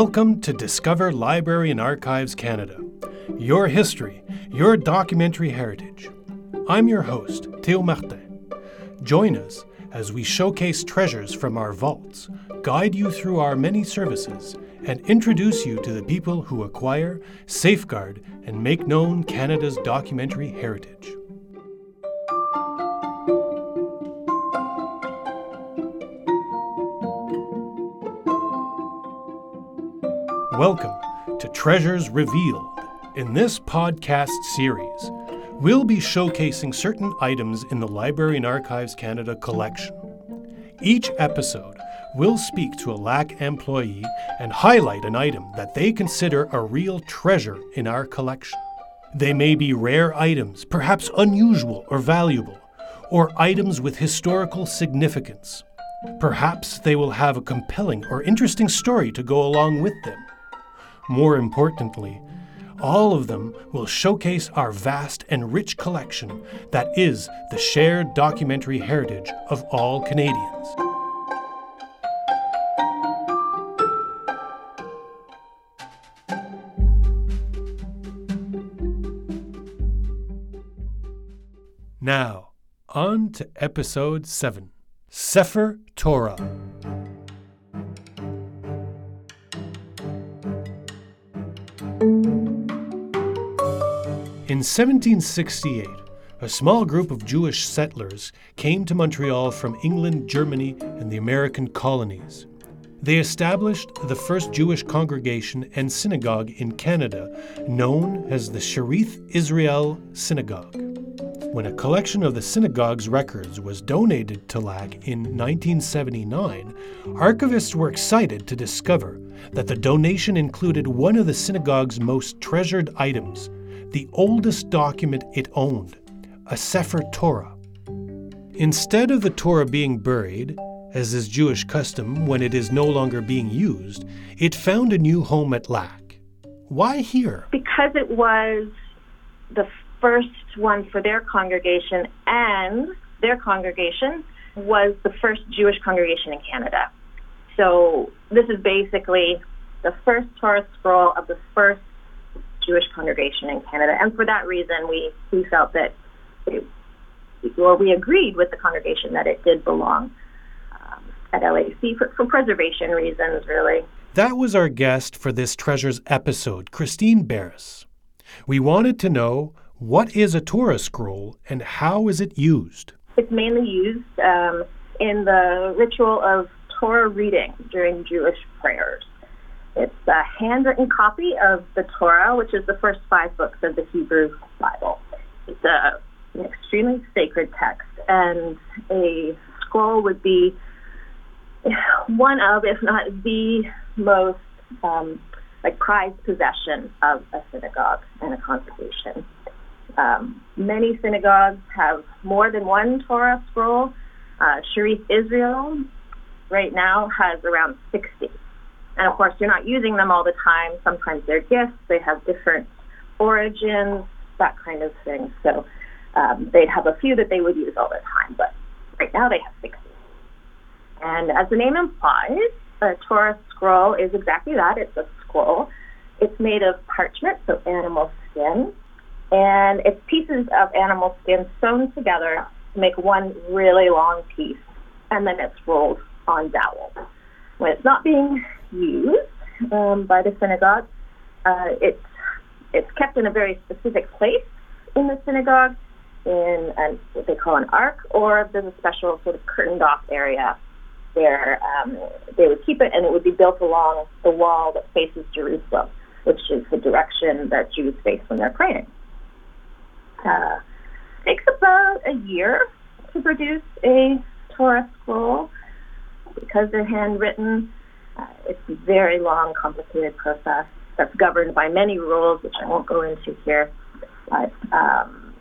Welcome to Discover Library and Archives Canada, your history, your documentary heritage. I'm your host, Theo Martin. Join us as we showcase treasures from our vaults, guide you through our many services, and introduce you to the people who acquire, safeguard, and make known Canada's documentary heritage. Welcome to Treasures Revealed. In this podcast series, we'll be showcasing certain items in the Library and Archives Canada collection. Each episode will speak to a LAC employee and highlight an item that they consider a real treasure in our collection. They may be rare items, perhaps unusual or valuable, or items with historical significance. Perhaps they will have a compelling or interesting story to go along with them. More importantly, all of them will showcase our vast and rich collection that is the shared documentary heritage of all Canadians. Now, on to episode 7 Sefer Torah. In 1768, a small group of Jewish settlers came to Montreal from England, Germany, and the American colonies. They established the first Jewish congregation and synagogue in Canada, known as the Shearith Israel Synagogue. When a collection of the synagogue's records was donated to LAC in 1979, archivists were excited to discover that the donation included one of the synagogue's most treasured items the oldest document it owned, a Sefer Torah. Instead of the Torah being buried, as is Jewish custom when it is no longer being used, it found a new home at LAC. Why here? Because it was the first one for their congregation, and their congregation was the first Jewish congregation in Canada. So this is basically the first Torah scroll of the first Jewish congregation in Canada, and for that reason, we we felt that, it, or we agreed with the congregation that it did belong um, at LAC for, for preservation reasons, really. That was our guest for this Treasures episode, Christine Barris. We wanted to know what is a Torah scroll and how is it used? It's mainly used um, in the ritual of Torah reading during Jewish prayers. It's a handwritten copy of the Torah, which is the first five books of the Hebrew Bible. It's a, an extremely sacred text, and a scroll would be one of, if not the most um, like prized possession of a synagogue and a congregation. Um, many synagogues have more than one Torah scroll. Uh, Shearith Israel right now has around 60. And of course, you're not using them all the time. Sometimes they're gifts, they have different origins, that kind of thing. So um, they'd have a few that they would use all the time, but right now they have 60. And as the name implies, a Torah scroll is exactly that it's a scroll. It's made of parchment, so animal skin, and it's pieces of animal skin sewn together to make one really long piece, and then it's rolled on dowel. When it's not being used um, by the synagogue. Uh, it's it's kept in a very specific place in the synagogue, in an, what they call an ark, or there's a special sort of curtained off area where um, they would keep it, and it would be built along the wall that faces Jerusalem, which is the direction that Jews face when they're praying. Uh, takes about a year to produce a Torah scroll because they're handwritten. Uh, it's a very long, complicated process that's governed by many rules, which I won't go into here. But um,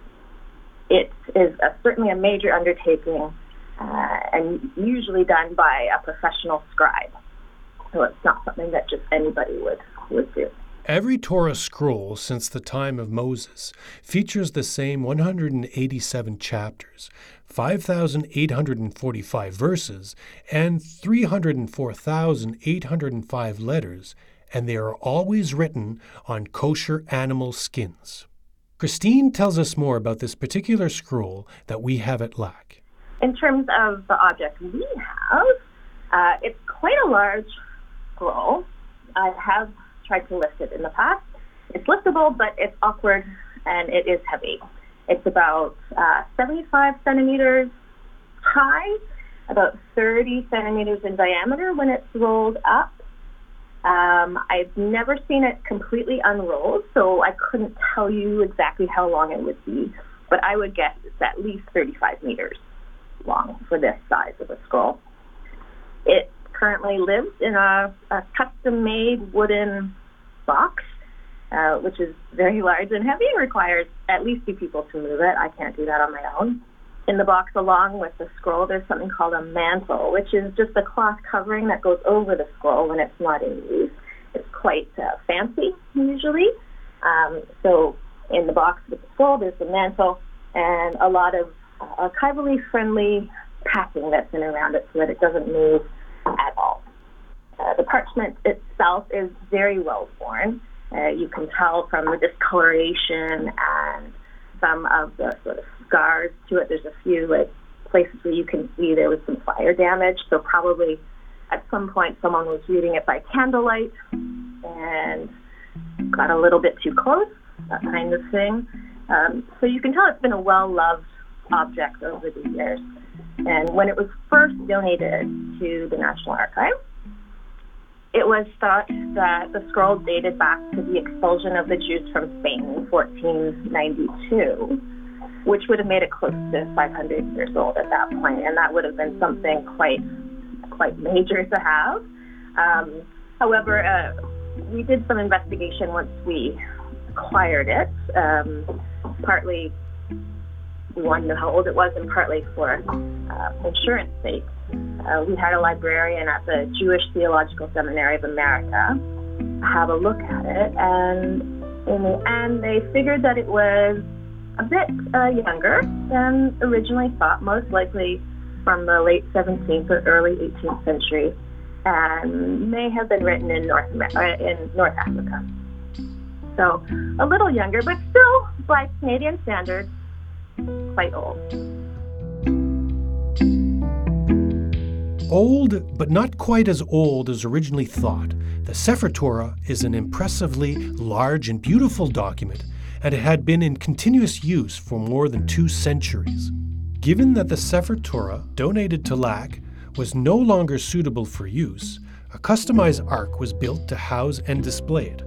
it is a, certainly a major undertaking uh, and usually done by a professional scribe. So it's not something that just anybody would, would do. Every Torah scroll since the time of Moses features the same 187 chapters, 5,845 verses, and 304,805 letters, and they are always written on kosher animal skins. Christine tells us more about this particular scroll that we have at LAC. In terms of the object we have, uh, it's quite a large scroll. I have tried to lift it in the past. It's liftable, but it's awkward and it is heavy. It's about uh, 75 centimeters high, about 30 centimeters in diameter when it's rolled up. Um, I've never seen it completely unrolled, so I couldn't tell you exactly how long it would be, but I would guess it's at least 35 meters long for this size of a scroll. It currently lives in a, a custom made wooden box, uh, which is very large and heavy, requires at least two people to move it. I can't do that on my own in the box along with the scroll, there's something called a mantle, which is just a cloth covering that goes over the scroll when it's not in use. It's quite uh, fancy usually. Um, so in the box with the scroll, there's the mantle and a lot of uh, archivally friendly packing that's in around it so that it doesn't move. Uh, the parchment itself is very well worn. Uh, you can tell from the discoloration and some of the sort of scars to it. There's a few like places where you can see there was some fire damage. So probably at some point someone was reading it by candlelight and got a little bit too close, that kind of thing. Um, so you can tell it's been a well loved object over the years. And when it was first donated to the National Archives, it was thought that the scroll dated back to the expulsion of the Jews from Spain in 1492 which would have made it close to 500 years old at that point, and that would have been something quite quite major to have. Um, however, uh, we did some investigation once we acquired it, um, partly we wanted to know how old it was, and partly for uh, insurance sake. Uh, we had a librarian at the Jewish Theological Seminary of America have a look at it, and in the end, they figured that it was a bit uh, younger than originally thought, most likely from the late 17th or early 18th century, and may have been written in North America, uh, in North Africa. So a little younger, but still, by Canadian standards, quite old. Old, but not quite as old as originally thought, the Sefer Torah is an impressively large and beautiful document and it had been in continuous use for more than two centuries. Given that the Sefer Torah, donated to LAC, was no longer suitable for use, a customized ark was built to house and display it.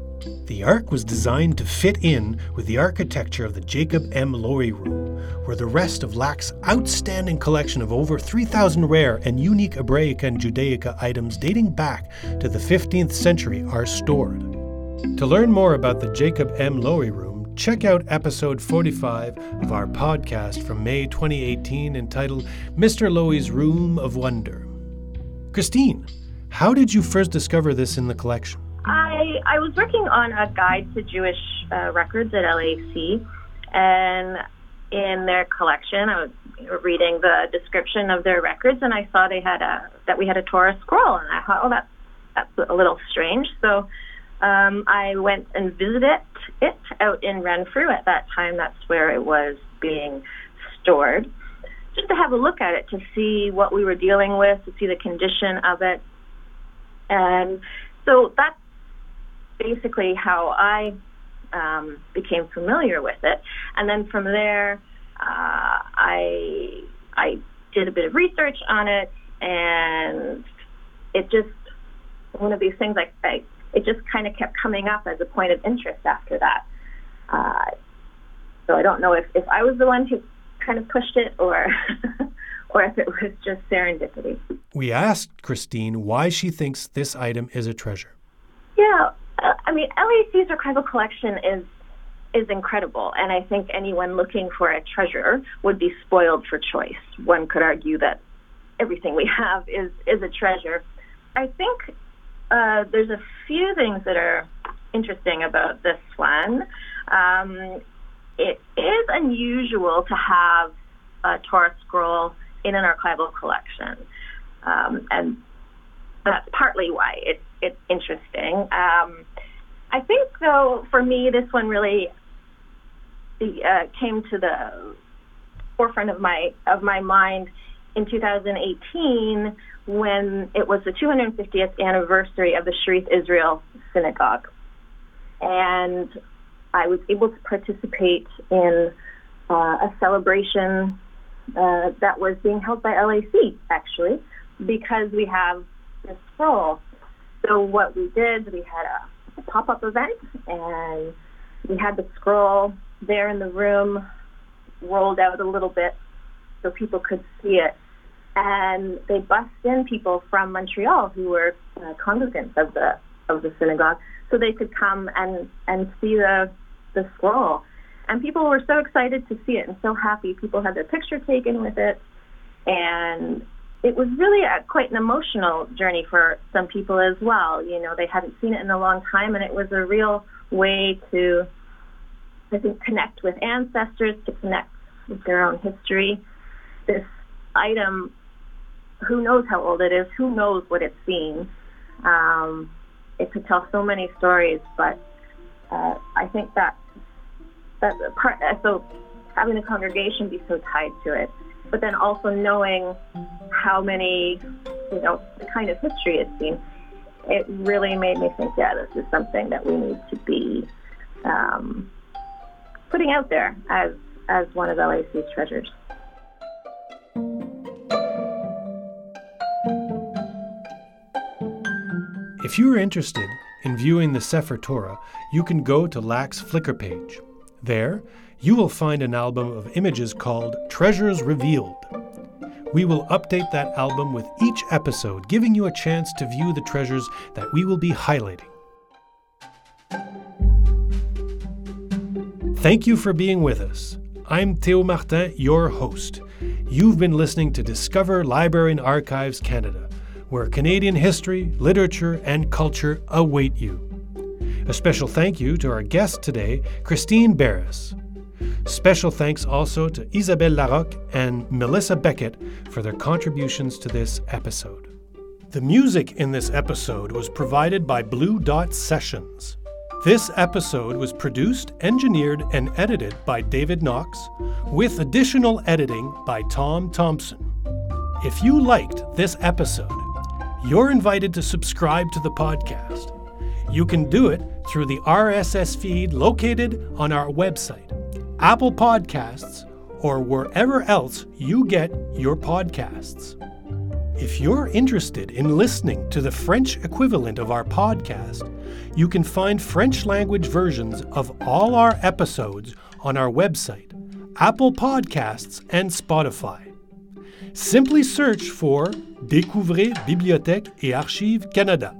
The ark was designed to fit in with the architecture of the Jacob M. Lowy Room, where the rest of LAC's outstanding collection of over 3,000 rare and unique Hebraica and Judaica items dating back to the 15th century are stored. To learn more about the Jacob M. Lowy Room, check out episode 45 of our podcast from May 2018 entitled Mr. Lowy's Room of Wonder. Christine, how did you first discover this in the collection? I, I was working on a guide to Jewish uh, records at LAC, and in their collection, I was reading the description of their records, and I saw they had a that we had a Torah scroll, and I thought, oh, that's that's a little strange. So um, I went and visited it out in Renfrew. At that time, that's where it was being stored, just to have a look at it to see what we were dealing with, to see the condition of it. And so that's basically how I um, became familiar with it. And then from there, uh, I I did a bit of research on it, and it just one of these things I, I it just kind of kept coming up as a point of interest after that. Uh, so I don't know if, if I was the one who kind of pushed it or or if it was just serendipity. We asked Christine why she thinks this item is a treasure. Yeah, I mean, LAC's archival collection is is incredible, and I think anyone looking for a treasure would be spoiled for choice. One could argue that everything we have is is a treasure. I think uh, there's a few things that are interesting about this one. Um, it is unusual to have a Torah scroll in an archival collection, um, and that's partly why it's it's interesting. Um, I think, though, for me, this one really uh, came to the forefront of my of my mind in 2018 when it was the 250th anniversary of the Shearith Israel Synagogue, and I was able to participate in uh, a celebration uh, that was being held by LAC actually, because we have this scroll. So what we did, we had a, a pop-up event, and we had the scroll there in the room rolled out a little bit so people could see it. And they bussed in people from Montreal who were uh, congregants of the of the synagogue, so they could come and and see the the scroll. And people were so excited to see it and so happy. People had their picture taken with it, and it was really a, quite an emotional journey for some people as well. You know, they hadn't seen it in a long time, and it was a real way to I think, connect with ancestors, to connect with their own history. This item, who knows how old it is, who knows what it's seen. Um, it could tell so many stories, but uh, I think that that part, so having the congregation be so tied to it, but then also knowing how many, you know, the kind of history it's seen, it really made me think, yeah, this is something that we need to be um, putting out there as as one of LAC's treasures. If you are interested in viewing the Sefer Torah, you can go to LAC's Flickr page. There, you will find an album of images called Treasures Revealed. We will update that album with each episode, giving you a chance to view the treasures that we will be highlighting. Thank you for being with us. I'm Theo Martin, your host. You've been listening to Discover Library and Archives Canada, where Canadian history, literature, and culture await you. A special thank you to our guest today, Christine Barris. Special thanks also to Isabelle Larocque and Melissa Beckett for their contributions to this episode. The music in this episode was provided by Blue Dot Sessions. This episode was produced, engineered, and edited by David Knox, with additional editing by Tom Thompson. If you liked this episode, you're invited to subscribe to the podcast. You can do it through the RSS feed located on our website, Apple Podcasts, or wherever else you get your podcasts. If you're interested in listening to the French equivalent of our podcast, you can find French language versions of all our episodes on our website, Apple Podcasts, and Spotify. Simply search for Découvrez Bibliothèque et Archives Canada.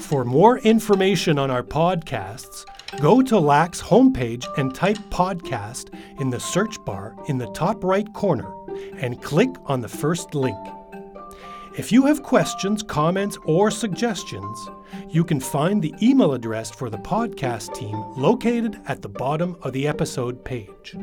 For more information on our podcasts, go to LAC's homepage and type podcast in the search bar in the top right corner and click on the first link. If you have questions, comments, or suggestions, you can find the email address for the podcast team located at the bottom of the episode page.